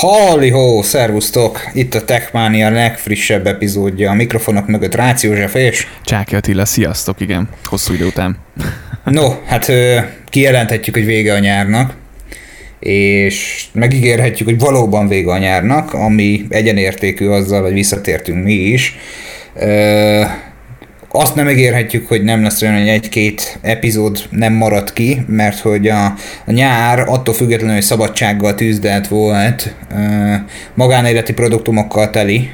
Halli-hó, szervusztok! Itt a Techmania legfrissebb epizódja. A mikrofonok mögött Rácz József és... Csáki Attila, sziasztok, igen. Hosszú idő után. No, hát kijelenthetjük, hogy vége a nyárnak, és megígérhetjük, hogy valóban vége a nyárnak, ami egyenértékű azzal, hogy visszatértünk mi is azt nem ígérhetjük, hogy nem lesz olyan, hogy egy-két epizód nem marad ki, mert hogy a, a nyár attól függetlenül, hogy szabadsággal tűzdelt volt, magánéleti produktumokkal teli,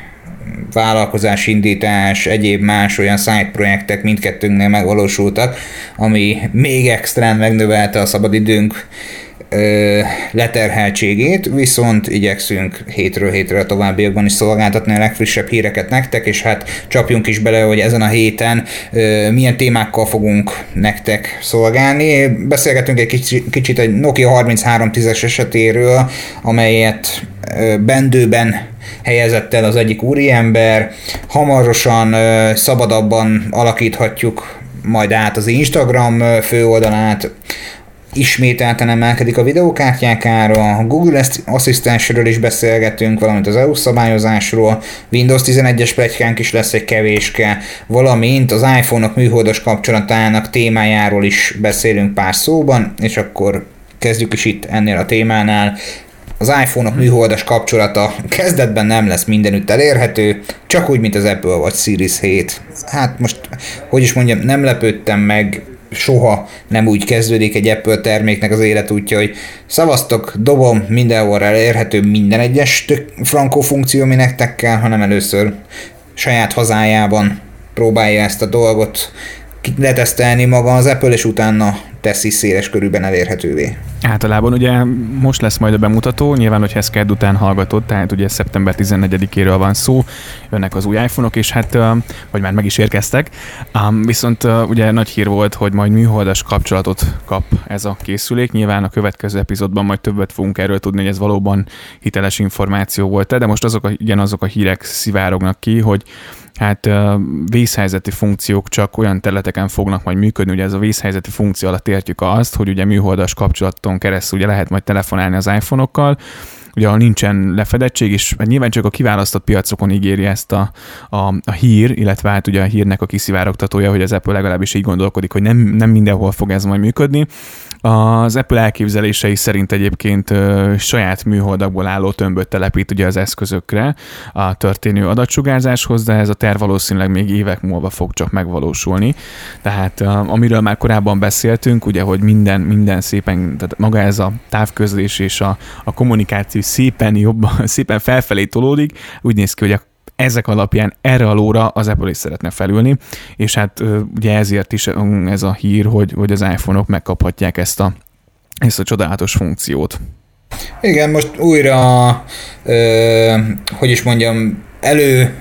vállalkozásindítás, egyéb más olyan side projektek mindkettőnknél megvalósultak, ami még extrán megnövelte a szabadidőnk ö, leterheltségét, viszont igyekszünk hétről hétre a továbbiakban is szolgáltatni a legfrissebb híreket nektek, és hát csapjunk is bele, hogy ezen a héten milyen témákkal fogunk nektek szolgálni. Beszélgetünk egy kicsit, egy Nokia 3310-es esetéről, amelyet ö, bendőben helyezett el az egyik úriember. Hamarosan szabadabban alakíthatjuk majd át az Instagram főoldalát, ismételten emelkedik a videókártyák ára, a Google Asszisztensről is beszélgetünk, valamint az EU szabályozásról, Windows 11-es plegykánk is lesz egy kevéske, valamint az iPhone-ok műholdas kapcsolatának témájáról is beszélünk pár szóban, és akkor kezdjük is itt ennél a témánál. Az iPhone-ok műholdas kapcsolata kezdetben nem lesz mindenütt elérhető, csak úgy, mint az Apple vagy Series 7. Hát most, hogy is mondjam, nem lepődtem meg, soha nem úgy kezdődik egy Apple terméknek az életútja, hogy szavaztok, dobom, mindenhol elérhető minden egyes tök frankó funkció, ami nektek kell, hanem először saját hazájában próbálja ezt a dolgot letesztelni maga az Apple, és utána teszi széles körülben elérhetővé. Általában ugye most lesz majd a bemutató, nyilván, hogy Heszked után hallgatott, tehát ugye szeptember 14-éről van szó, jönnek az új iPhone-ok, és hát, vagy már meg is érkeztek, viszont ugye nagy hír volt, hogy majd műholdas kapcsolatot kap ez a készülék, nyilván a következő epizódban majd többet fogunk erről tudni, hogy ez valóban hiteles információ volt de most azok a, igen, azok a hírek szivárognak ki, hogy hát vészhelyzeti funkciók csak olyan területeken fognak majd működni, ugye ez a vészhelyzeti funkció alatt értjük azt, hogy ugye műholdas kapcsolaton keresztül ugye lehet majd telefonálni az iPhone-okkal, ugye ahol nincsen lefedettség, és hát nyilván csak a kiválasztott piacokon ígéri ezt a, a, a hír, illetve hát ugye a hírnek a kiszivárogtatója, hogy az Apple legalábbis így gondolkodik, hogy nem, nem mindenhol fog ez majd működni. Az Apple elképzelései szerint egyébként saját műholdakból álló tömböt telepít ugye az eszközökre a történő adatsugárzáshoz, de ez a terv valószínűleg még évek múlva fog csak megvalósulni. Tehát amiről már korábban beszéltünk, ugye, hogy minden, minden szépen, tehát maga ez a távközlés és a, a kommunikáció szépen jobban, szépen felfelé tolódik, úgy néz ki, hogy a ezek alapján erre a lóra az Apple is szeretne felülni, és hát ugye ezért is ez a hír, hogy, hogy az iPhone-ok megkaphatják ezt a, ezt a csodálatos funkciót. Igen, most újra, ö, hogy is mondjam, elő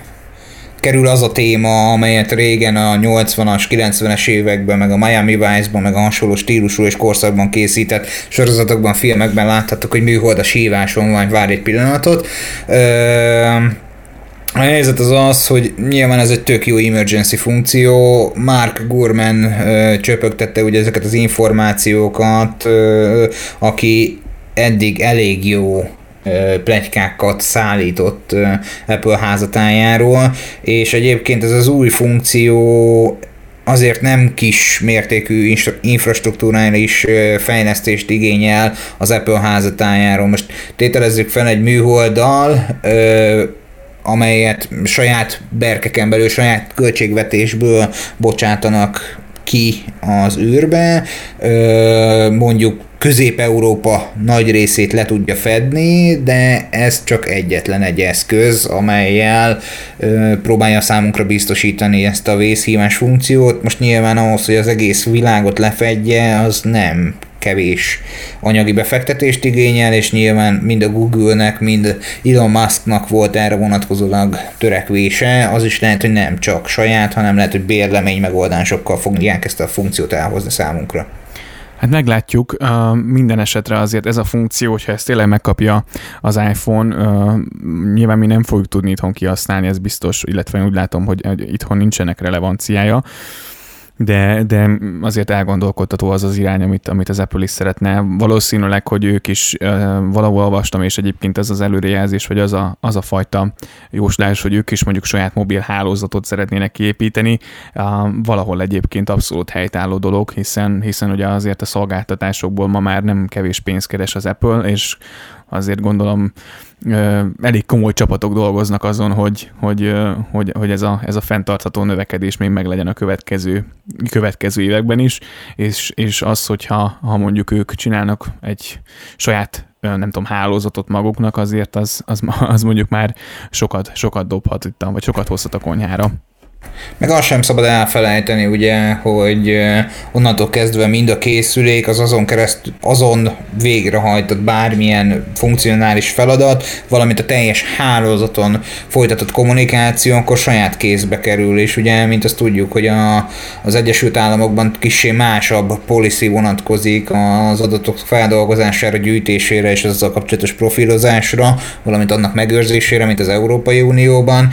kerül az a téma, amelyet régen a 80-as, 90-es években, meg a Miami Vice-ban, meg a hasonló stílusú és korszakban készített sorozatokban, filmekben láthattuk, hogy műholdas híváson van, vár egy pillanatot. Ö, a helyzet az az, hogy nyilván ez egy tök jó emergency funkció. Mark Gurman ö, csöpögtette ugye ezeket az információkat, ö, aki eddig elég jó plegykákat szállított Apple házatájáról, és egyébként ez az új funkció azért nem kis mértékű infrastruktúrális fejlesztést igényel az Apple házatájáról. Most tételezzük fel egy műholddal, amelyet saját berkeken belül, saját költségvetésből bocsátanak ki az űrbe, mondjuk Közép-Európa nagy részét le tudja fedni, de ez csak egyetlen egy eszköz, amelyel próbálja számunkra biztosítani ezt a vészhívás funkciót. Most nyilván ahhoz, hogy az egész világot lefedje, az nem kevés anyagi befektetést igényel, és nyilván mind a Google-nek, mind Elon Musknak volt erre vonatkozólag törekvése, az is lehet, hogy nem csak saját, hanem lehet, hogy bérlemény megoldásokkal fogják ezt a funkciót elhozni számunkra. Hát meglátjuk, minden esetre azért ez a funkció, hogyha ezt tényleg megkapja az iPhone, nyilván mi nem fogjuk tudni itthon kihasználni, ez biztos, illetve úgy látom, hogy itthon nincsenek relevanciája, de, de azért elgondolkodtató az az irány, amit, amit az Apple is szeretne. Valószínűleg, hogy ők is valahol olvastam, és egyébként ez az előrejelzés, vagy az a, az a fajta jóslás, hogy ők is mondjuk saját mobil hálózatot szeretnének kiépíteni, valahol egyébként abszolút helytálló dolog, hiszen, hiszen ugye azért a szolgáltatásokból ma már nem kevés pénzt keres az Apple, és azért gondolom elég komoly csapatok dolgoznak azon, hogy, hogy, hogy, hogy ez, a, ez a fenntartható növekedés még meg legyen a következő, következő években is, és, és az, hogyha ha mondjuk ők csinálnak egy saját nem tudom, hálózatot maguknak, azért az, az, az mondjuk már sokat, sokat dobhat itt, vagy sokat hozhat a konyhára. Meg azt sem szabad elfelejteni, ugye, hogy onnantól kezdve mind a készülék az azon kereszt, azon végrehajtott bármilyen funkcionális feladat, valamint a teljes hálózaton folytatott kommunikáció, akkor saját kézbe kerül, és ugye, mint azt tudjuk, hogy a, az Egyesült Államokban kicsi másabb policy vonatkozik az adatok feldolgozására, gyűjtésére és azzal kapcsolatos profilozásra, valamint annak megőrzésére, mint az Európai Unióban.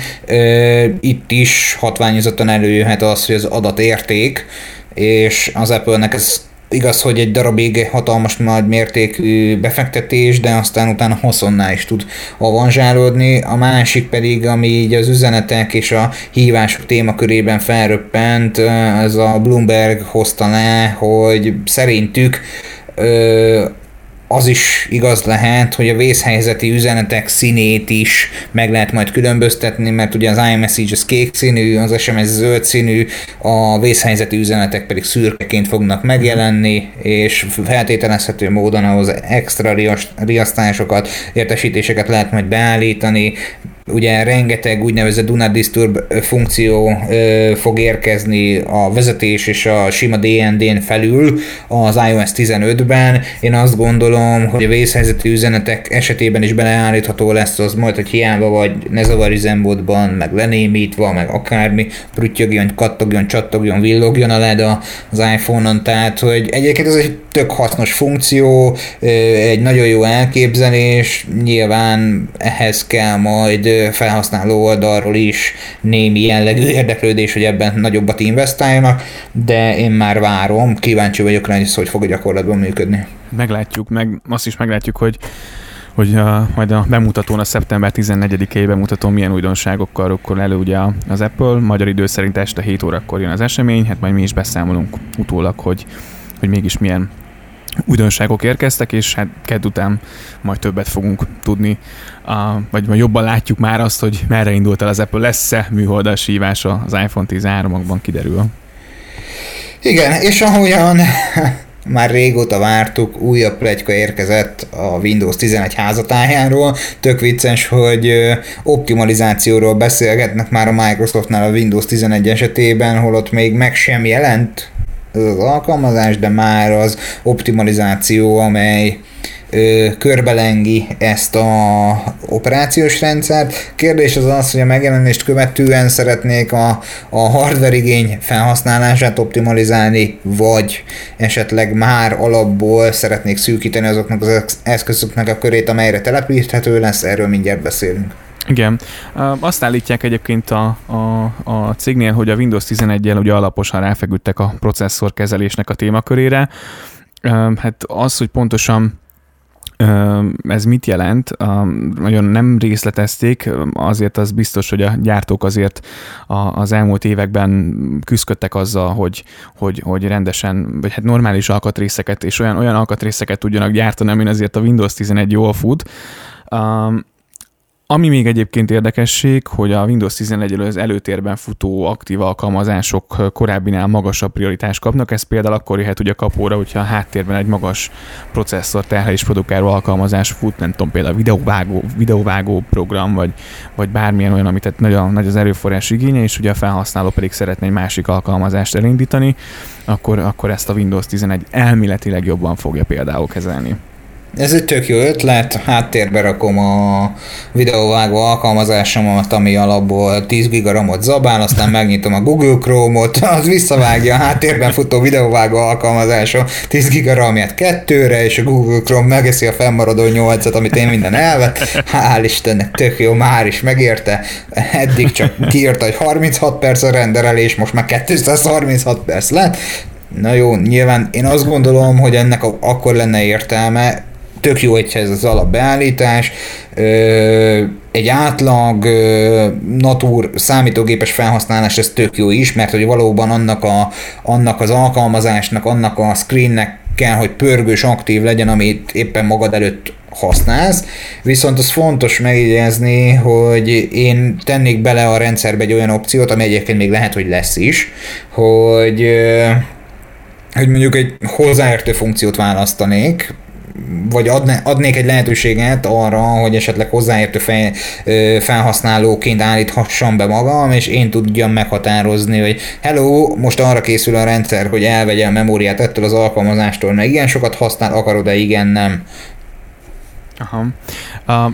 Itt is 60 hatványozottan előjöhet az, hogy az adatérték, és az Apple-nek ez igaz, hogy egy darabig hatalmas nagy mértékű befektetés, de aztán utána haszonnál is tud avanzsálódni. A másik pedig, ami így az üzenetek és a hívások témakörében felröppent, ez a Bloomberg hozta le, hogy szerintük az is igaz lehet, hogy a vészhelyzeti üzenetek színét is meg lehet majd különböztetni, mert ugye az iMessage az kék színű, az SMS zöld színű, a vészhelyzeti üzenetek pedig szürkeként fognak megjelenni, és feltételezhető módon ahhoz extra riasztásokat, értesítéseket lehet majd beállítani, Ugye rengeteg úgynevezett Do Not Disturb funkció ö, fog érkezni a vezetés és a sima DND-n felül az iOS 15-ben. Én azt gondolom, hogy a vészhelyzeti üzenetek esetében is beleállítható lesz az majd, hogy hiába vagy ne zavarj üzembotban, meg lenémítva, meg akármi, prüttyögjön, kattogjon, csattogjon, villogjon a LED az iPhone-on, tehát hogy egyébként ez egy tök hasznos funkció, egy nagyon jó elképzelés, nyilván ehhez kell majd felhasználó oldalról is némi jellegű érdeklődés, hogy ebben nagyobbat investáljanak, de én már várom, kíváncsi vagyok rá, hogy fog a gyakorlatban működni. Meglátjuk, meg azt is meglátjuk, hogy hogy a, majd a bemutatón, a szeptember 14-i bemutatón milyen újdonságokkal rokkol elő ugye az Apple. Magyar idő szerint este 7 órakor jön az esemény, hát majd mi is beszámolunk utólag, hogy, hogy mégis milyen újdonságok érkeztek, és hát kedd után majd többet fogunk tudni, a, vagy majd jobban látjuk már azt, hogy merre indult el az Apple, lesz-e műholdas hívása az iPhone 13-okban kiderül. Igen, és ahogyan már régóta vártuk, újabb plegyka érkezett a Windows 11 házatájáról. Tök vicces, hogy optimalizációról beszélgetnek már a Microsoftnál a Windows 11 esetében, holott még meg sem jelent az alkalmazás, de már az optimalizáció, amely ö, körbelengi ezt a operációs rendszert. Kérdés az az, hogy a megjelenést követően szeretnék a, a hardware igény felhasználását optimalizálni, vagy esetleg már alapból szeretnék szűkíteni azoknak az eszközöknek a körét, amelyre telepíthető lesz, erről mindjárt beszélünk. Igen. Azt állítják egyébként a, a, a cégnél, hogy a Windows 11-el ugye alaposan ráfeküdtek a processzor kezelésnek a témakörére. Hát az, hogy pontosan ez mit jelent? Nagyon nem részletezték, azért az biztos, hogy a gyártók azért az elmúlt években küzdöttek azzal, hogy, hogy, hogy rendesen, vagy hát normális alkatrészeket és olyan, olyan alkatrészeket tudjanak gyártani, amin azért a Windows 11 jól fut. Ami még egyébként érdekesség, hogy a Windows 11 az előtérben futó aktív alkalmazások korábbinál magasabb prioritást kapnak. Ez például akkor jöhet ugye kapóra, hogyha a háttérben egy magas processzor terhelés produkáló alkalmazás fut, nem tudom, például videóvágó, videóvágó program, vagy, vagy bármilyen olyan, amit nagyon nagy az erőforrás igénye, és ugye a felhasználó pedig szeretne egy másik alkalmazást elindítani, akkor, akkor ezt a Windows 11 elméletileg jobban fogja például kezelni. Ez egy tök jó ötlet, háttérbe rakom a videóvágó alkalmazásomat, ami alapból 10 gigaramot zabál, aztán megnyitom a Google Chrome-ot, az visszavágja a háttérben futó videóvágó alkalmazásom 10 gigaramját kettőre, és a Google Chrome megeszi a fennmaradó 8-at, amit én minden elvet. Hál' Istennek, tök jó, már is megérte. Eddig csak kiírta, hogy 36 perc a renderelés, most már 236 perc lett. Na jó, nyilván én azt gondolom, hogy ennek akkor lenne értelme, tök jó, hogyha ez az alapbeállítás, egy átlag natur számítógépes felhasználás, ez tök jó is, mert hogy valóban annak, a, annak az alkalmazásnak, annak a screennek kell, hogy pörgős, aktív legyen, amit éppen magad előtt használsz, viszont az fontos megjegyezni, hogy én tennék bele a rendszerbe egy olyan opciót, ami egyébként még lehet, hogy lesz is, hogy hogy mondjuk egy hozzáértő funkciót választanék, vagy adne, adnék egy lehetőséget arra, hogy esetleg hozzáértő fej, felhasználóként állíthassam be magam, és én tudjam meghatározni, hogy hello, most arra készül a rendszer, hogy elvegye a memóriát ettől az alkalmazástól, mert igen sokat használ, akarod-e, igen, nem. Aha.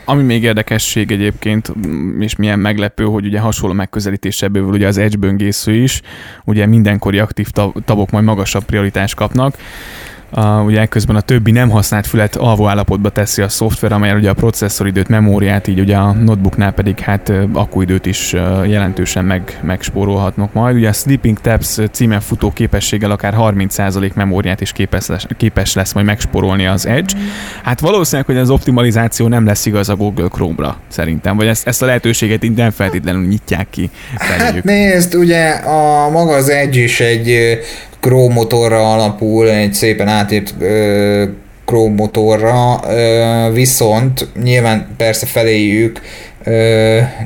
Ami még érdekesség egyébként, és milyen meglepő, hogy ugye hasonló megközelítés ebből ugye az Edge böngésző is, ugye mindenkori aktív tagok majd magasabb prioritást kapnak, a, ugye ekközben a többi nem használt fület alvó állapotba teszi a szoftver, amely ugye a processzoridőt, memóriát, így ugye a notebooknál pedig hát akkuidőt is jelentősen meg, megspórolhatnak majd. Ugye a Sleeping Tabs címen futó képességgel akár 30% memóriát is képes lesz, képes lesz majd megspórolni az Edge. Hát valószínűleg, hogy az optimalizáció nem lesz igaz a Google Chrome-ra, szerintem, vagy ezt, ezt a lehetőséget így nem feltétlenül nyitják ki. Hát nézd, ugye a maga az Edge is egy Chrome motorra alapul, egy szépen átírt Chrome motorra, viszont nyilván persze feléjük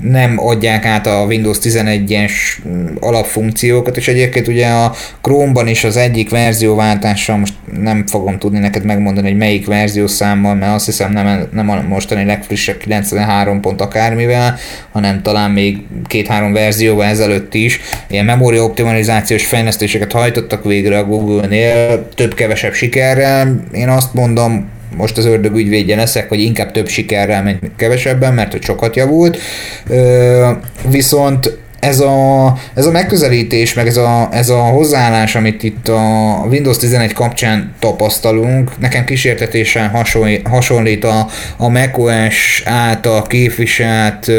nem adják át a Windows 11-es alapfunkciókat, és egyébként ugye a Chrome-ban is az egyik verzióváltással, most nem fogom tudni neked megmondani, hogy melyik verziószámmal, mert azt hiszem nem, nem a mostani legfrissebb 93 pont akármivel, hanem talán még két-három verzióval ezelőtt is ilyen memória optimalizációs fejlesztéseket hajtottak végre a Google-nél, több-kevesebb sikerrel. Én azt mondom, most az ördög ügyvédje leszek, hogy inkább több sikerrel, mint kevesebben, mert hogy sokat javult. Viszont ez a, ez a megközelítés, meg ez a, ez a hozzáállás, amit itt a Windows 11 kapcsán tapasztalunk, nekem kísértetésen hasonlít, hasonlít a, a macOS által képviselt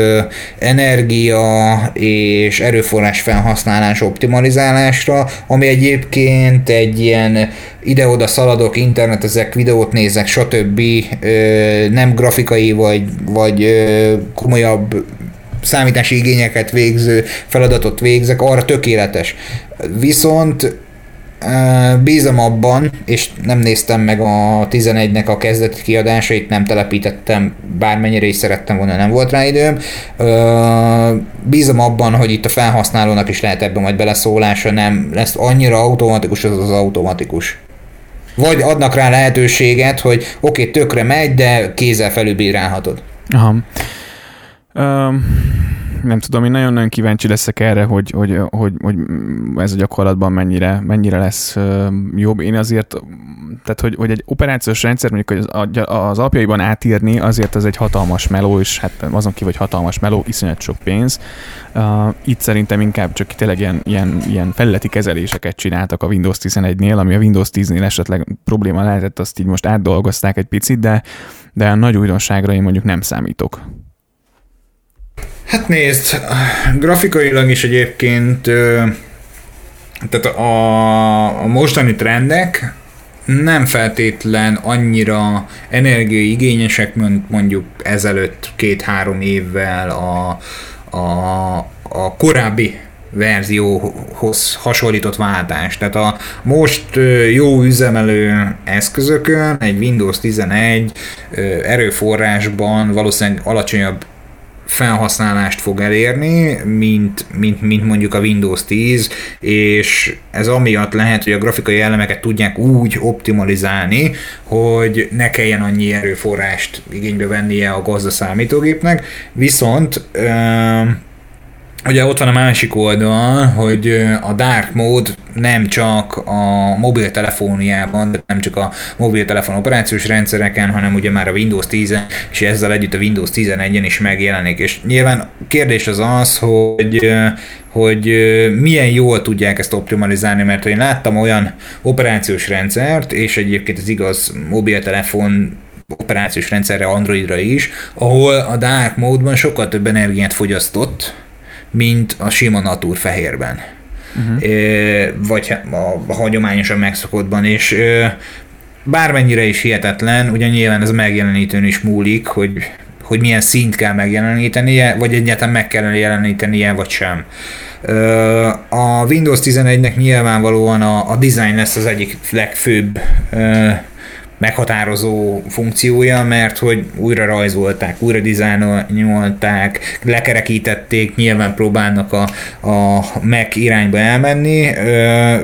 energia és erőforrás felhasználás optimalizálásra, ami egyébként egy ilyen ide-oda szaladok, internetezek, videót nézek, stb. Ö, nem grafikai vagy, vagy ö, komolyabb számítási igényeket végző feladatot végzek, arra tökéletes. Viszont bízom abban, és nem néztem meg a 11-nek a kezdeti kiadásait, nem telepítettem, bármennyire is szerettem volna, nem volt rá időm. Bízom abban, hogy itt a felhasználónak is lehet ebben majd beleszólása, nem lesz annyira automatikus az az automatikus. Vagy adnak rá lehetőséget, hogy oké, okay, tökre megy, de kézzel felülbírálhatod. Aha. Um, nem tudom, én nagyon-nagyon kíváncsi leszek erre, hogy, hogy, hogy, hogy ez a gyakorlatban mennyire, mennyire lesz jobb. Én azért, tehát hogy, hogy egy operációs rendszer mondjuk az, az alapjaiban átírni, azért az egy hatalmas meló, és hát azon kívül, hogy hatalmas meló, iszonyat sok pénz. Uh, itt szerintem inkább csak tényleg ilyen, ilyen, ilyen felületi kezeléseket csináltak a Windows 11-nél, ami a Windows 10-nél esetleg probléma lehetett, azt így most átdolgozták egy picit, de, de a nagy újdonságra én mondjuk nem számítok. Hát nézd, grafikailag is egyébként tehát a, a mostani trendek nem feltétlen annyira energiaigényesek, mint mondjuk ezelőtt két-három évvel a, a, a korábbi verzióhoz hasonlított váltás. Tehát a most jó üzemelő eszközökön egy Windows 11 erőforrásban valószínűleg alacsonyabb felhasználást fog elérni, mint, mint, mint mondjuk a Windows 10, és ez amiatt lehet, hogy a grafikai elemeket tudják úgy optimalizálni, hogy ne kelljen annyi erőforrást igénybe vennie a gazda számítógépnek, viszont ö- ugye ott van a másik oldal, hogy a dark mode nem csak a mobiltelefóniában, nem csak a mobiltelefon operációs rendszereken, hanem ugye már a Windows 10 és ezzel együtt a Windows 11-en is megjelenik. És nyilván kérdés az az, hogy hogy milyen jól tudják ezt optimalizálni, mert én láttam olyan operációs rendszert, és egyébként az igaz mobiltelefon operációs rendszerre, Androidra is, ahol a dark módban sokkal több energiát fogyasztott, mint a sima natur fehérben. Uh-huh. Vagy a hagyományosan megszokottban, és bármennyire is hihetetlen, ugye nyilván ez a megjelenítőn is múlik, hogy, hogy milyen szint kell megjelenítenie, vagy egyáltalán meg kell jelenítenie, vagy sem. A Windows 11-nek nyilvánvalóan a, a design lesz az egyik legfőbb meghatározó funkciója, mert hogy újra rajzolták, újra dizájnolták, lekerekítették, nyilván próbálnak a, a Mac irányba elmenni,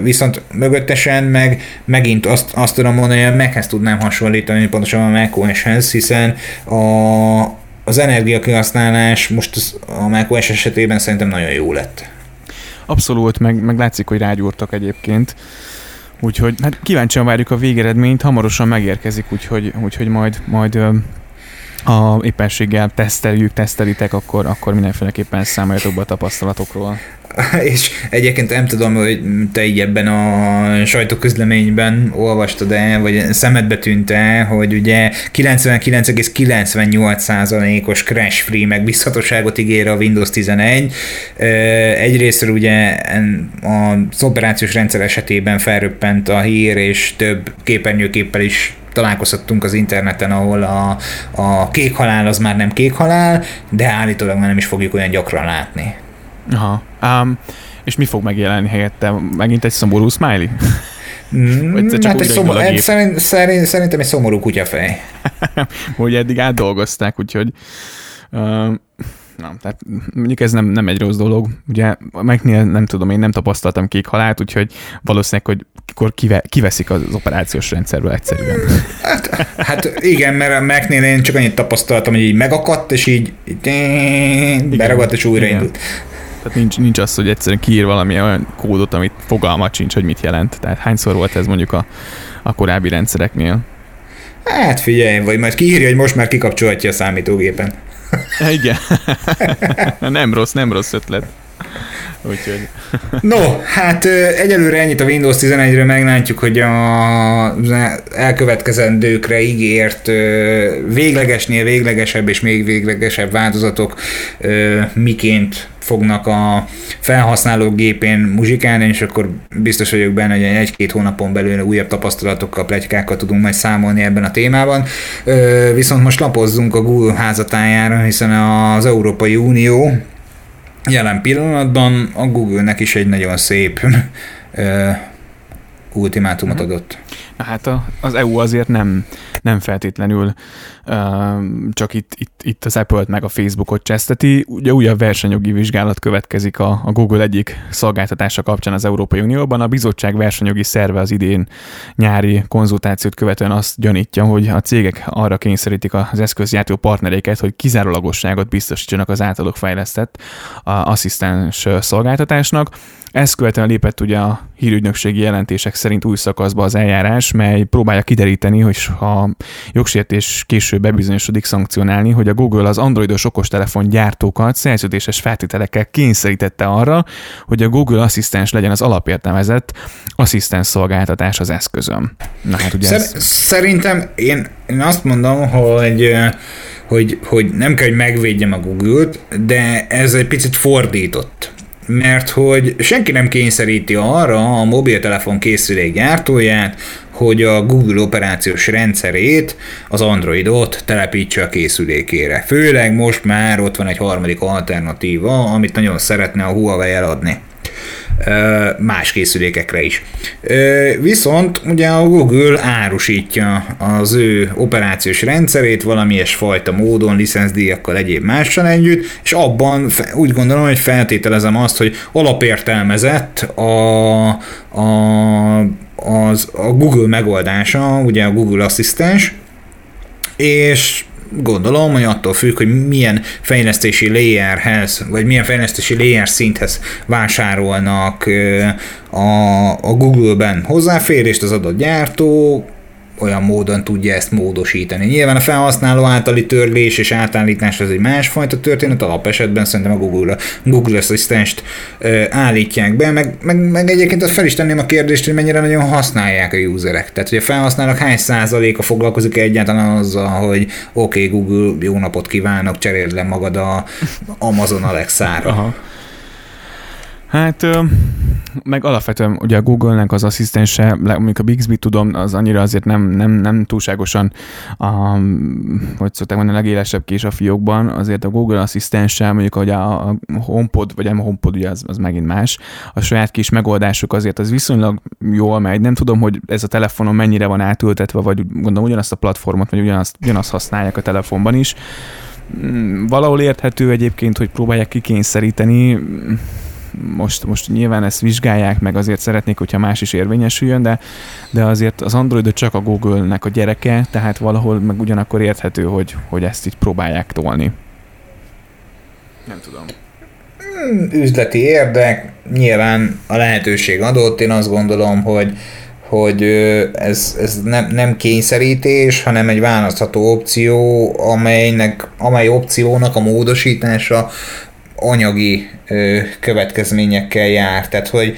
viszont mögöttesen meg megint azt, azt tudom mondani, hogy a Machez tudnám hasonlítani, pontosan a Mac OS-hez, hiszen a, az energiakihasználás most a macOS esetében szerintem nagyon jó lett. Abszolút, meg, meg látszik, hogy rágyúrtak egyébként. Úgyhogy hát kíváncsian várjuk a végeredményt, hamarosan megérkezik, úgyhogy, úgyhogy majd, majd a éppenséggel teszteljük, tesztelitek, akkor, akkor mindenféleképpen számoljatok be a tapasztalatokról. És egyébként nem tudom, hogy te így ebben a sajtóközleményben olvastad el, vagy szemedbe tűnt el, hogy ugye 99,98%-os crash-free megbízhatóságot ígér a Windows 11. Egyrésztről ugye az operációs rendszer esetében felröppent a hír, és több képernyőképpel is találkozhattunk az interneten, ahol a, a kék halál az már nem kék halál, de állítólag már nem is fogjuk olyan gyakran látni. Aha. Um, és mi fog megjelenni helyette? Megint egy szomorú smiley? Mm, Vagy csak hát egy szomorú, hát szerint, szerint, szerintem egy szomorú kutyafej. Hogy eddig átdolgozták, úgyhogy uh, nem, tehát mondjuk ez nem, nem egy rossz dolog. Ugye megnél nem tudom, én nem tapasztaltam kék halált, úgyhogy valószínűleg, hogy akkor kive, kiveszik az operációs rendszerből egyszerűen. Hát, hát igen, mert a Mac-nél én csak annyit tapasztaltam, hogy így megakadt, és így, így beragadt, és újraindult. Tehát nincs, nincs az, hogy egyszerűen kiír valami olyan kódot, amit fogalmat sincs, hogy mit jelent. Tehát hányszor volt ez mondjuk a, a korábbi rendszereknél? Hát figyelj, vagy majd kiírja, hogy most már kikapcsolhatja a számítógépen. Igen. nem rossz, nem rossz ötlet. Úgyhogy... No, hát egyelőre ennyit a Windows 11-ről meglátjuk, hogy a elkövetkezendőkre ígért véglegesnél véglegesebb és még véglegesebb változatok miként fognak a felhasználók gépén muzsikálni, és akkor biztos vagyok benne, hogy egy-két hónapon belül újabb tapasztalatokkal, plegykákkal tudunk majd számolni ebben a témában. Viszont most lapozzunk a Google házatájára, hiszen az Európai Unió jelen pillanatban a Google-nek is egy nagyon szép ultimátumot mhm. adott. Hát a, az EU azért nem, nem feltétlenül uh, csak itt, itt, itt az Apple-t meg a Facebookot cseszteti. Ugye újabb versenyjogi vizsgálat következik a, a Google egyik szolgáltatása kapcsán az Európai Unióban. A bizottság versenyjogi szerve az idén nyári konzultációt követően azt gyanítja, hogy a cégek arra kényszerítik az eszközgyártó partnereiket, hogy kizárólagosságot biztosítsanak az általuk fejlesztett asszisztens szolgáltatásnak. Ezt követően lépett ugye a hírügynökségi jelentések szerint új szakaszba az eljárás, mely próbálja kideríteni, hogy ha jogsértés később bebizonyosodik szankcionálni, hogy a Google az androidos okostelefon gyártókat szerződéses feltételekkel kényszerítette arra, hogy a Google asszisztens legyen az alapértelmezett asszisztens szolgáltatás az eszközön. Na hát ugye Szer- ez... Szerintem én, én azt mondom, hogy hogy, hogy nem kell, hogy megvédjem a Google-t, de ez egy picit fordított mert hogy senki nem kényszeríti arra a mobiltelefon készülék gyártóját, hogy a Google operációs rendszerét, az Androidot telepítse a készülékére. Főleg most már ott van egy harmadik alternatíva, amit nagyon szeretne a Huawei eladni más készülékekre is. Viszont ugye a Google árusítja az ő operációs rendszerét valamilyes fajta módon, licenszdíjakkal, egyéb mással együtt, és abban úgy gondolom, hogy feltételezem azt, hogy alapértelmezett a, a, az, a Google megoldása, ugye a Google Asszisztens, és gondolom, hogy attól függ, hogy milyen fejlesztési layerhez, vagy milyen fejlesztési layer szinthez vásárolnak a, a Google-ben hozzáférést az adott gyártó, olyan módon tudja ezt módosítani. Nyilván a felhasználó általi törlés és átállítás az egy másfajta történet, alap esetben szerintem a Google, Google Assistant-t állítják be, meg, meg, meg egyébként azt fel is tenném a kérdést, hogy mennyire nagyon használják a userek. Tehát, hogy a felhasználók hány százaléka foglalkozik egyáltalán azzal, hogy oké, okay, Google, jó napot kívánok, cseréld le magad a Amazon Alexa-ra. Aha. Hát meg alapvetően ugye a Google-nek az asszisztense, mondjuk a Bixby tudom, az annyira azért nem, nem, nem túlságosan, a, hogy szokták mondani, a legélesebb kés a fiókban, azért a Google asszisztense, mondjuk hogy a, a HomePod, vagy nem a HomePod, ugye az, az megint más, a saját kis megoldásuk azért az viszonylag jól megy. Nem tudom, hogy ez a telefonon mennyire van átültetve, vagy gondolom ugyanazt a platformot, vagy ugyanazt, ugyanazt használják a telefonban is. Mm, valahol érthető egyébként, hogy próbálják kikényszeríteni, most, most nyilván ezt vizsgálják, meg azért szeretnék, hogyha más is érvényesüljön, de, de azért az Android csak a Google-nek a gyereke, tehát valahol meg ugyanakkor érthető, hogy, hogy ezt így próbálják tolni. Nem tudom. Hmm, üzleti érdek, nyilván a lehetőség adott, én azt gondolom, hogy hogy ez, ez nem, nem kényszerítés, hanem egy választható opció, amelynek, amely opciónak a módosítása anyagi következményekkel jár. Tehát, hogy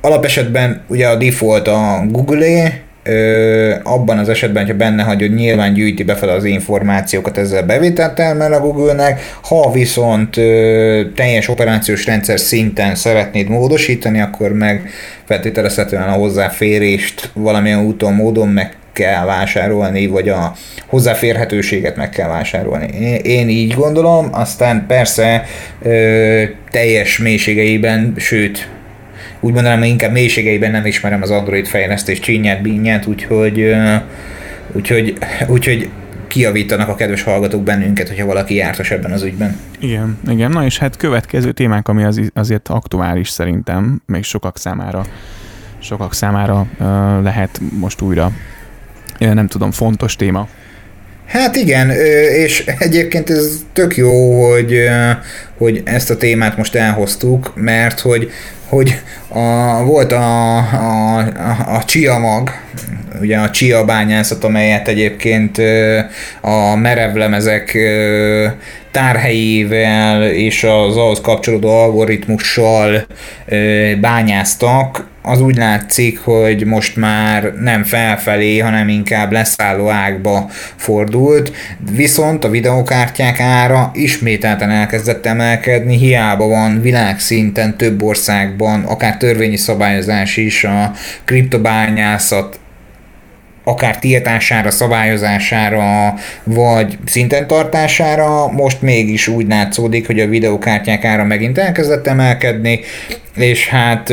alapesetben ugye a default a Google-é, ö, abban az esetben, hogyha benne hagy, hogy nyilván gyűjti befelé az információkat, ezzel bevételt termel a Google-nek, ha viszont ö, teljes operációs rendszer szinten szeretnéd módosítani, akkor meg feltételezhetően a hozzáférést valamilyen úton, módon meg kell vásárolni, vagy a hozzáférhetőséget meg kell vásárolni. Én így gondolom, aztán persze ö, teljes mélységeiben, sőt, úgy mondanám, hogy inkább mélységeiben nem ismerem az Android fejlesztés csinyát, bínyát, úgyhogy, ö, úgyhogy, úgyhogy kiavítanak a kedves hallgatók bennünket, hogyha valaki jártas ebben az ügyben. Igen, igen. Na és hát következő témánk, ami az, azért aktuális szerintem, még sokak számára sokak számára uh, lehet most újra nem tudom, fontos téma. Hát igen, és egyébként ez tök jó, hogy, hogy ezt a témát most elhoztuk, mert hogy, hogy a, volt a, a, a, a Chia mag, ugye a Chia bányászat, amelyet egyébként a merevlemezek tárhelyével és az ahhoz kapcsolódó algoritmussal bányáztak, az úgy látszik, hogy most már nem felfelé, hanem inkább leszálló ágba fordult, viszont a videokártyák ára ismételten elkezdett emelkedni, hiába van világszinten több országban, akár törvényi szabályozás is a kriptobányászat akár tiltására, szabályozására, vagy szinten tartására, most mégis úgy látszódik, hogy a videokártyák ára megint elkezdett emelkedni, és hát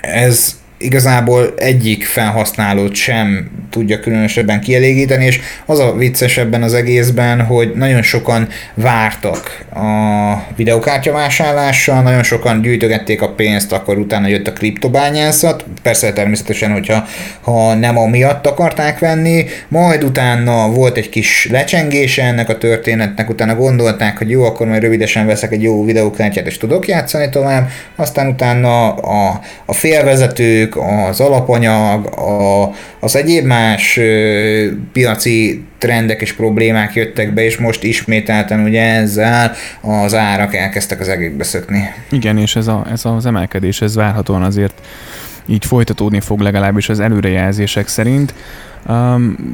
ez igazából egyik felhasználót sem tudja különösebben kielégíteni, és az a viccesebben az egészben, hogy nagyon sokan vártak a videokártya vásárlással, nagyon sokan gyűjtögették a pénzt, akkor utána jött a kriptobányászat, persze természetesen, hogyha ha nem amiatt akarták venni, majd utána volt egy kis lecsengése ennek a történetnek, utána gondolták, hogy jó, akkor majd rövidesen veszek egy jó videokártyát, és tudok játszani tovább, aztán utána a, a félvezetők, az alapanyag, a, az egyéb más ö, piaci trendek és problémák jöttek be, és most ismételten ugye ezzel az árak elkezdtek az egékbe szökni. Igen, és ez, a, ez az emelkedés, ez várhatóan azért így folytatódni fog legalábbis az előrejelzések szerint.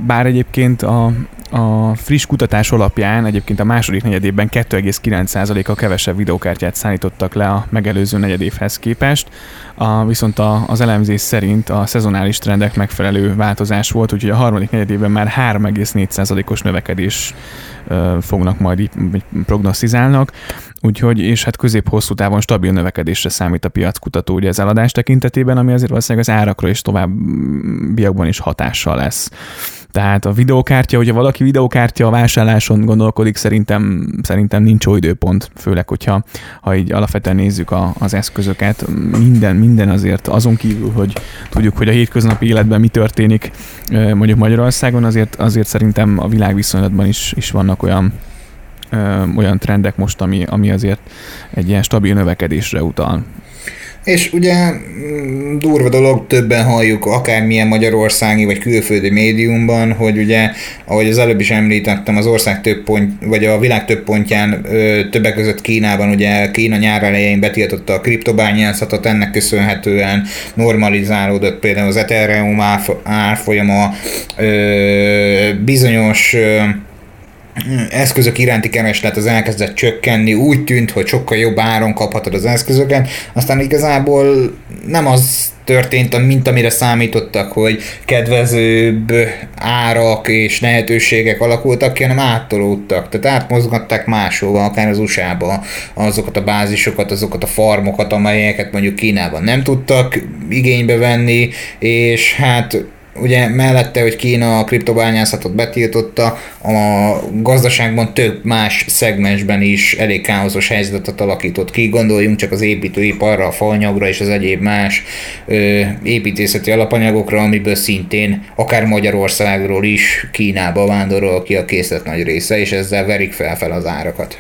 Bár egyébként a, a friss kutatás alapján egyébként a második negyedében 2,9%-a kevesebb videokártyát szállítottak le a megelőző negyedévhez képest, a, viszont a, az elemzés szerint a szezonális trendek megfelelő változás volt, úgyhogy a harmadik negyedében már 3,4%-os növekedés fognak majd így prognosztizálnak, úgyhogy és hát közép-hosszú távon stabil növekedésre számít a piackutató ugye az eladás tekintetében, ami azért valószínűleg az árakra és továbbiakban is hatással lesz. Tehát a videokártya, hogyha valaki videokártya a vásárláson gondolkodik, szerintem, szerintem nincs olyan időpont, főleg, hogyha ha így alapvetően nézzük a, az eszközöket, minden, minden azért azon kívül, hogy tudjuk, hogy a hétköznapi életben mi történik mondjuk Magyarországon, azért, azért szerintem a világviszonylatban is, is vannak olyan olyan trendek most, ami, ami azért egy ilyen stabil növekedésre utal. És ugye mm, durva dolog, többen halljuk akármilyen magyarországi vagy külföldi médiumban, hogy ugye, ahogy az előbb is említettem, az ország több pont, vagy a világ több pontján, többek között Kínában, ugye Kína nyár elején betiltotta a kriptobányászatot, ennek köszönhetően normalizálódott például az Ethereum árfolyama, bizonyos eszközök iránti kereslet az elkezdett csökkenni, úgy tűnt, hogy sokkal jobb áron kaphatod az eszközöket, aztán igazából nem az történt, mint amire számítottak, hogy kedvezőbb árak és lehetőségek alakultak ki, hanem áttolódtak, tehát átmozgatták máshova, akár az USA-ba azokat a bázisokat, azokat a farmokat, amelyeket mondjuk Kínában nem tudtak igénybe venni, és hát ugye mellette, hogy Kína a kriptobányászatot betiltotta, a gazdaságban több más szegmensben is elég káoszos helyzetet alakított ki. Gondoljunk csak az építőiparra, a falnyagra és az egyéb más ö, építészeti alapanyagokra, amiből szintén akár Magyarországról is Kínába vándorol ki a készlet nagy része, és ezzel verik fel fel az árakat.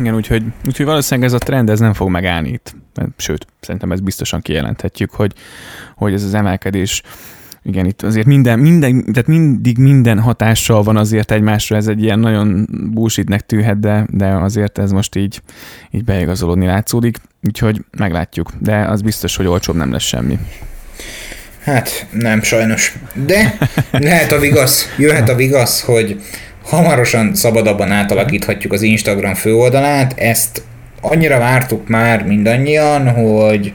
Igen, úgyhogy, úgyhogy valószínűleg ez a trend ez nem fog megállni itt. Sőt, szerintem ezt biztosan kijelenthetjük, hogy, hogy ez az emelkedés igen, itt azért minden, minden, tehát mindig minden hatással van azért egymásra, ez egy ilyen nagyon bullshitnek tűhet, de, de azért ez most így, így beigazolódni látszódik, úgyhogy meglátjuk, de az biztos, hogy olcsóbb nem lesz semmi. Hát nem sajnos, de lehet a vigasz, jöhet a vigasz, hogy hamarosan szabadabban átalakíthatjuk az Instagram főoldalát, ezt annyira vártuk már mindannyian, hogy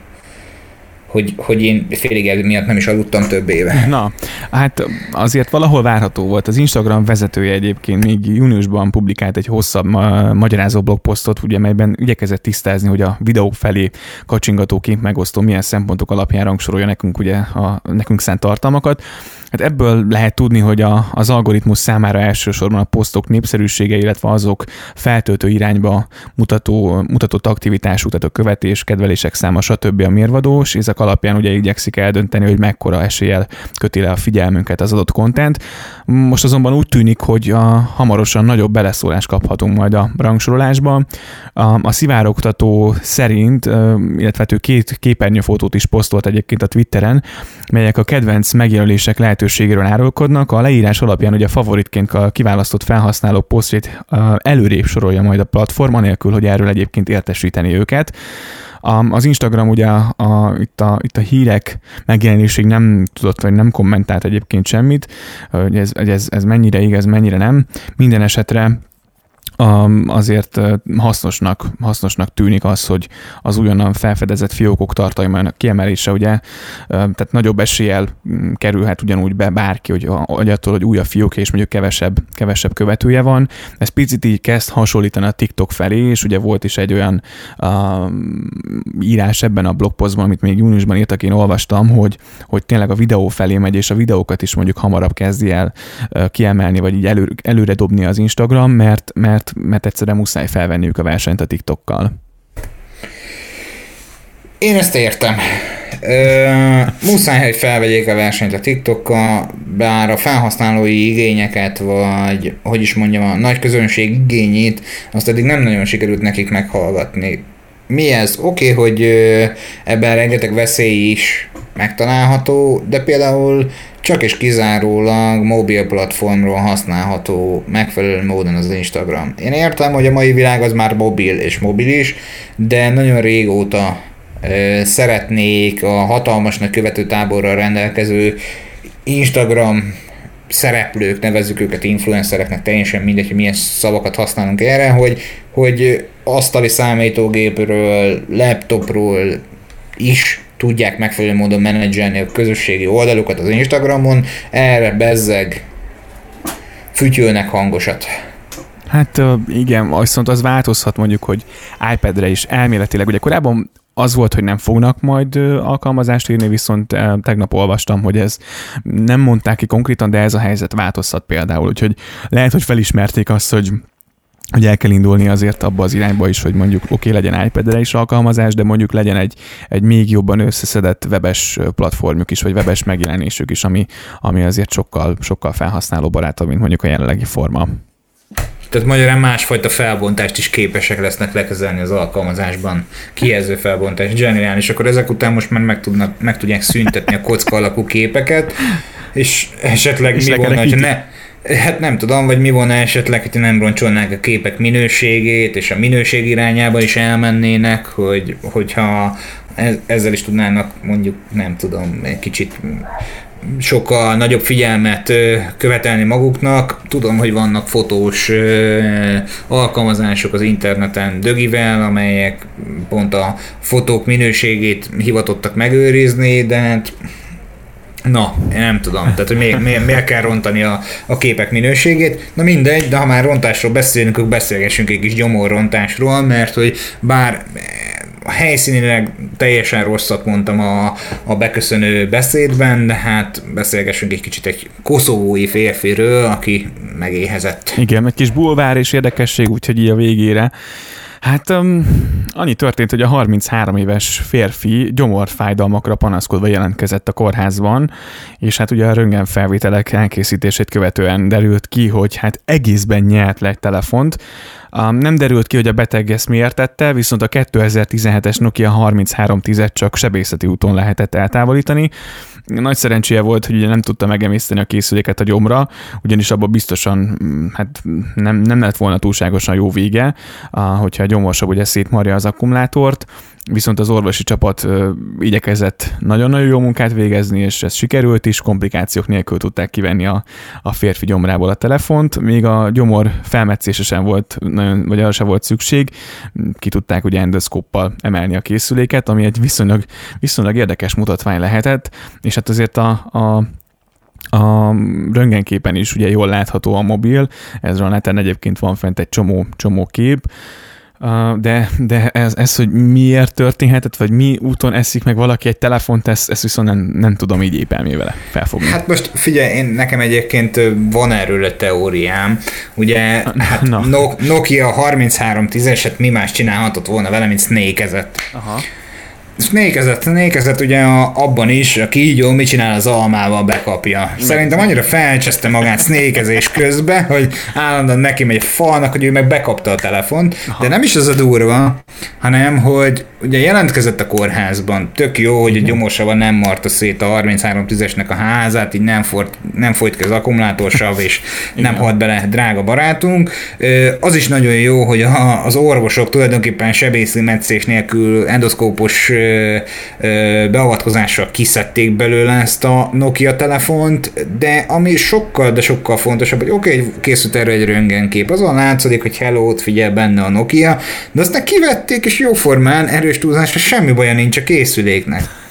hogy, hogy én félig miatt nem is aludtam több éve. Na, hát azért valahol várható volt. Az Instagram vezetője egyébként még júniusban publikált egy hosszabb ma- magyarázó blogposztot, ugye, melyben igyekezett tisztázni, hogy a videók felé kacsingató kép megosztó milyen szempontok alapján rangsorolja nekünk ugye a nekünk szánt tartalmakat. Hát ebből lehet tudni, hogy a, az algoritmus számára elsősorban a posztok népszerűsége, illetve azok feltöltő irányba mutató, mutatott aktivitású, tehát a követés, kedvelések száma, stb. a mérvadós, ezek alapján ugye igyekszik eldönteni, hogy mekkora eséllyel köti le a figyelmünket az adott content. Most azonban úgy tűnik, hogy a, hamarosan nagyobb beleszólást kaphatunk majd a rangsorolásba. A, a szivárogtató szerint, illetve ő két képernyőfotót is posztolt egyébként a Twitteren, melyek a kedvenc megjelölések lehetőségéről árulkodnak. A leírás alapján ugye a favoritként a kiválasztott felhasználó posztjét előrébb sorolja majd a platform, anélkül, hogy erről egyébként értesíteni őket. Az Instagram ugye a, a, itt, a, itt a hírek megjelenésig nem tudott, vagy nem kommentált egyébként semmit, hogy ez, hogy ez, ez mennyire igaz, mennyire nem. Minden esetre azért hasznosnak, hasznosnak tűnik az, hogy az újonnan felfedezett fiókok tartalmának kiemelése, ugye, tehát nagyobb eséllyel mm, kerülhet ugyanúgy be bárki, hogy, hogy attól, hogy újabb fiók és mondjuk kevesebb, kevesebb követője van. Ez picit így kezd hasonlítani a TikTok felé, és ugye volt is egy olyan uh, írás ebben a blogpostban, amit még júniusban írtak, én olvastam, hogy, hogy tényleg a videó felé megy, és a videókat is mondjuk hamarabb kezdi el kiemelni, vagy így elő, előre dobni az Instagram, mert, mert mert, mert egyszerűen muszáj felvenniük a versenyt a TikTokkal. Én ezt értem. Ö, muszáj, hogy felvegyék a versenyt a TikTokkal, bár a felhasználói igényeket, vagy hogy is mondjam, a nagy közönség igényét, azt eddig nem nagyon sikerült nekik meghallgatni. Mi ez? Oké, okay, hogy ebben rengeteg veszély is megtalálható, de például csak és kizárólag mobil platformról használható megfelelő módon az Instagram. Én értem, hogy a mai világ az már mobil és mobilis, de nagyon régóta ö, szeretnék a hatalmasnak követő táborral rendelkező Instagram szereplők, nevezzük őket influencereknek, teljesen mindegy, hogy milyen szavakat használunk erre, hogy, hogy asztali számítógépről, laptopról is tudják megfelelő módon menedzselni a közösségi oldalukat az Instagramon, erre bezzeg fütyülnek hangosat. Hát igen, viszont az változhat mondjuk, hogy iPad-re is elméletileg. Ugye korábban az volt, hogy nem fognak majd alkalmazást írni, viszont tegnap olvastam, hogy ez nem mondták ki konkrétan, de ez a helyzet változhat például, úgyhogy lehet, hogy felismerték azt, hogy hogy el kell indulni azért abba az irányba is, hogy mondjuk oké, okay, legyen iPad-re is alkalmazás, de mondjuk legyen egy, egy még jobban összeszedett webes platformjuk is, vagy webes megjelenésük is, ami, ami azért sokkal, sokkal felhasználó barátabb, mint mondjuk a jelenlegi forma. Tehát magyarán másfajta felbontást is képesek lesznek lekezelni az alkalmazásban. Kijelző felbontás, zseniális. Akkor ezek után most már meg, tudnak, meg tudják szüntetni a kocka alakú képeket, és esetleg és mi volna, hogy ne, Hát nem tudom, vagy mi volna esetleg, hogy nem roncsolnák a képek minőségét, és a minőség irányába is elmennének, hogy, hogyha ezzel is tudnának mondjuk, nem tudom, egy kicsit sokkal nagyobb figyelmet követelni maguknak. Tudom, hogy vannak fotós alkalmazások az interneten dögivel, amelyek pont a fotók minőségét hivatottak megőrizni, de hát Na, nem tudom, tehát hogy miért, miért, miért kell rontani a, a képek minőségét. Na mindegy, de ha már rontásról beszélünk, akkor beszélgessünk egy kis gyomorrontásról, mert hogy bár helyszínileg teljesen rosszat mondtam a, a beköszönő beszédben, de hát beszélgessünk egy kicsit egy koszovói férfiről, aki megéhezett. Igen, egy kis bulvár és érdekesség, úgyhogy így a végére Hát um, annyi történt, hogy a 33 éves férfi gyomorfájdalmakra panaszkodva jelentkezett a kórházban, és hát ugye a röntgen felvételek elkészítését követően derült ki, hogy hát egészben nyert le telefont, nem derült ki, hogy a beteg ezt miért tette, viszont a 2017-es Nokia 3310-et csak sebészeti úton lehetett eltávolítani. Nagy szerencséje volt, hogy ugye nem tudta megemészteni a készüléket a gyomra, ugyanis abban biztosan mm, hát nem, nem lett volna túlságosan jó vége, hogyha a gyomorsabb ugye szétmarja az akkumulátort viszont az orvosi csapat igyekezett nagyon-nagyon jó munkát végezni, és ez sikerült is, komplikációk nélkül tudták kivenni a, a férfi gyomrából a telefont, még a gyomor felmetszése sem volt, nagyon, vagy arra sem volt szükség, ki tudták ugye endoszkóppal emelni a készüléket, ami egy viszonylag, viszonylag érdekes mutatvány lehetett, és hát azért a, a a röntgenképen is ugye jól látható a mobil, ezről a neten egyébként van fent egy csomó, csomó kép, de, de ez, ez, hogy miért történhetett, vagy mi úton eszik meg valaki egy telefont, ezt, ezt viszont nem, nem tudom így vele felfogni. Hát most figyelj, én, nekem egyébként van erről a teóriám. Ugye hát Na. Nokia 3310-eset mi más csinálhatott volna vele, mint snake Aha. Snékezett, snékezett ugye a, abban is, a kígyó mit csinál az almával, bekapja. Szerintem annyira felcseszte magát sznékezés közben, hogy állandóan neki megy a falnak, hogy ő meg bekapta a telefont, Aha. de nem is az a durva, hanem, hogy ugye jelentkezett a kórházban, tök jó, hogy a gyomorsava nem marta szét a 3310-esnek a házát, így nem, fort, nem folyt ki az akkumulátorsav, és nem halt bele drága barátunk. Az is nagyon jó, hogy az orvosok tulajdonképpen sebészi meccés nélkül endoszkópos beavatkozással kiszedték belőle ezt a Nokia telefont, de ami sokkal, de sokkal fontosabb, hogy oké, okay, készült erre egy röntgenkép, azon látszik, hogy hello, ott figyel benne a Nokia, de aztán kivették, és jóformán erős túlzásra semmi baja nincs a készüléknek.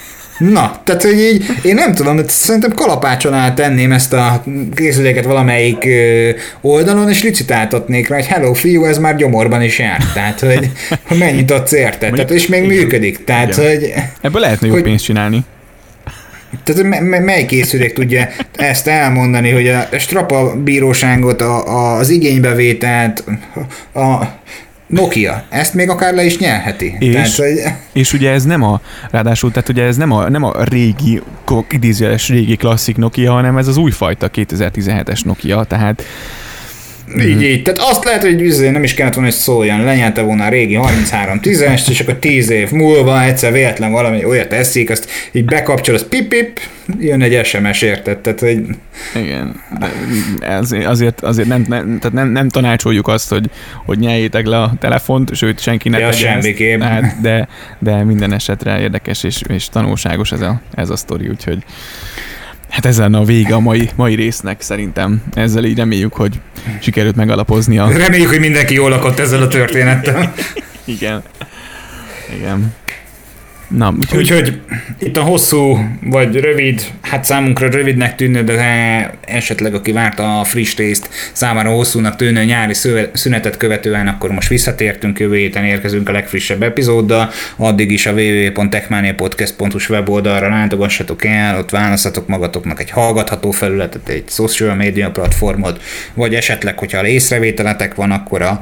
Na, tehát hogy így, én nem tudom, szerintem kalapácson át tenném ezt a készüléket valamelyik oldalon, és licitáltatnék rá, hogy hello fiú, ez már gyomorban is járt. Tehát, hogy, mennyit adsz érte. Tehát, és még működik. Tehát, Igen. hogy... Ebből lehetne jó hogy, pénzt csinálni. Tehát m- mely készülék tudja ezt elmondani, hogy a strapa bíróságot, a, az igénybevételt, a, Nokia, ezt még akár le is nyelheti. És, tehát, hogy... és ugye ez nem a, ráadásul, tehát ugye ez nem a, nem a régi, idézőjeles régi klasszik Nokia, hanem ez az újfajta 2017-es Nokia, tehát így, mm. így. Tehát azt lehet, hogy izé nem is kellett volna, hogy szóljon. Lenyelte volna a régi 33 10 és akkor 10 év múlva egyszer véletlen valami olyat eszik, azt így bekapcsol, az pip-pip, jön egy SMS, érted? Tehát, hogy... Igen, de azért, azért, azért nem, nem, tehát nem, nem tanácsoljuk azt, hogy, hogy nyeljétek le a telefont, sőt, senki ne ja, semmiképp. Hát, de, de minden esetre érdekes és, és tanulságos ez a, ez a sztori, úgyhogy Hát ez lenne a vége a mai, mai résznek szerintem. Ezzel így reméljük, hogy sikerült megalapozni a... Reméljük, hogy mindenki jól lakott ezzel a történettel. Igen. Igen. Na, úgyhogy... úgyhogy itt a hosszú vagy rövid, hát számunkra rövidnek tűnő, de esetleg aki várta a friss részt, számára hosszúnak tűnő nyári szünetet követően, akkor most visszatértünk, jövő héten érkezünk a legfrissebb epizóddal, addig is a www.techmaniapodcast.hu weboldalra látogassatok el, ott választatok magatoknak egy hallgatható felületet, egy social media platformot, vagy esetleg, hogyha észrevételetek van, akkor a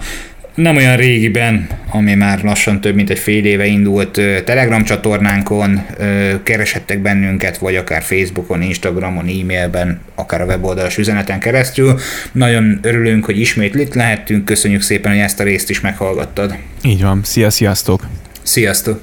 nem olyan régiben, ami már lassan több mint egy fél éve indult Telegram csatornánkon, keresettek bennünket, vagy akár Facebookon, Instagramon, e-mailben, akár a weboldalas üzeneten keresztül. Nagyon örülünk, hogy ismét itt lehettünk, köszönjük szépen, hogy ezt a részt is meghallgattad. Így van, szia, sziasztok! Sziasztok!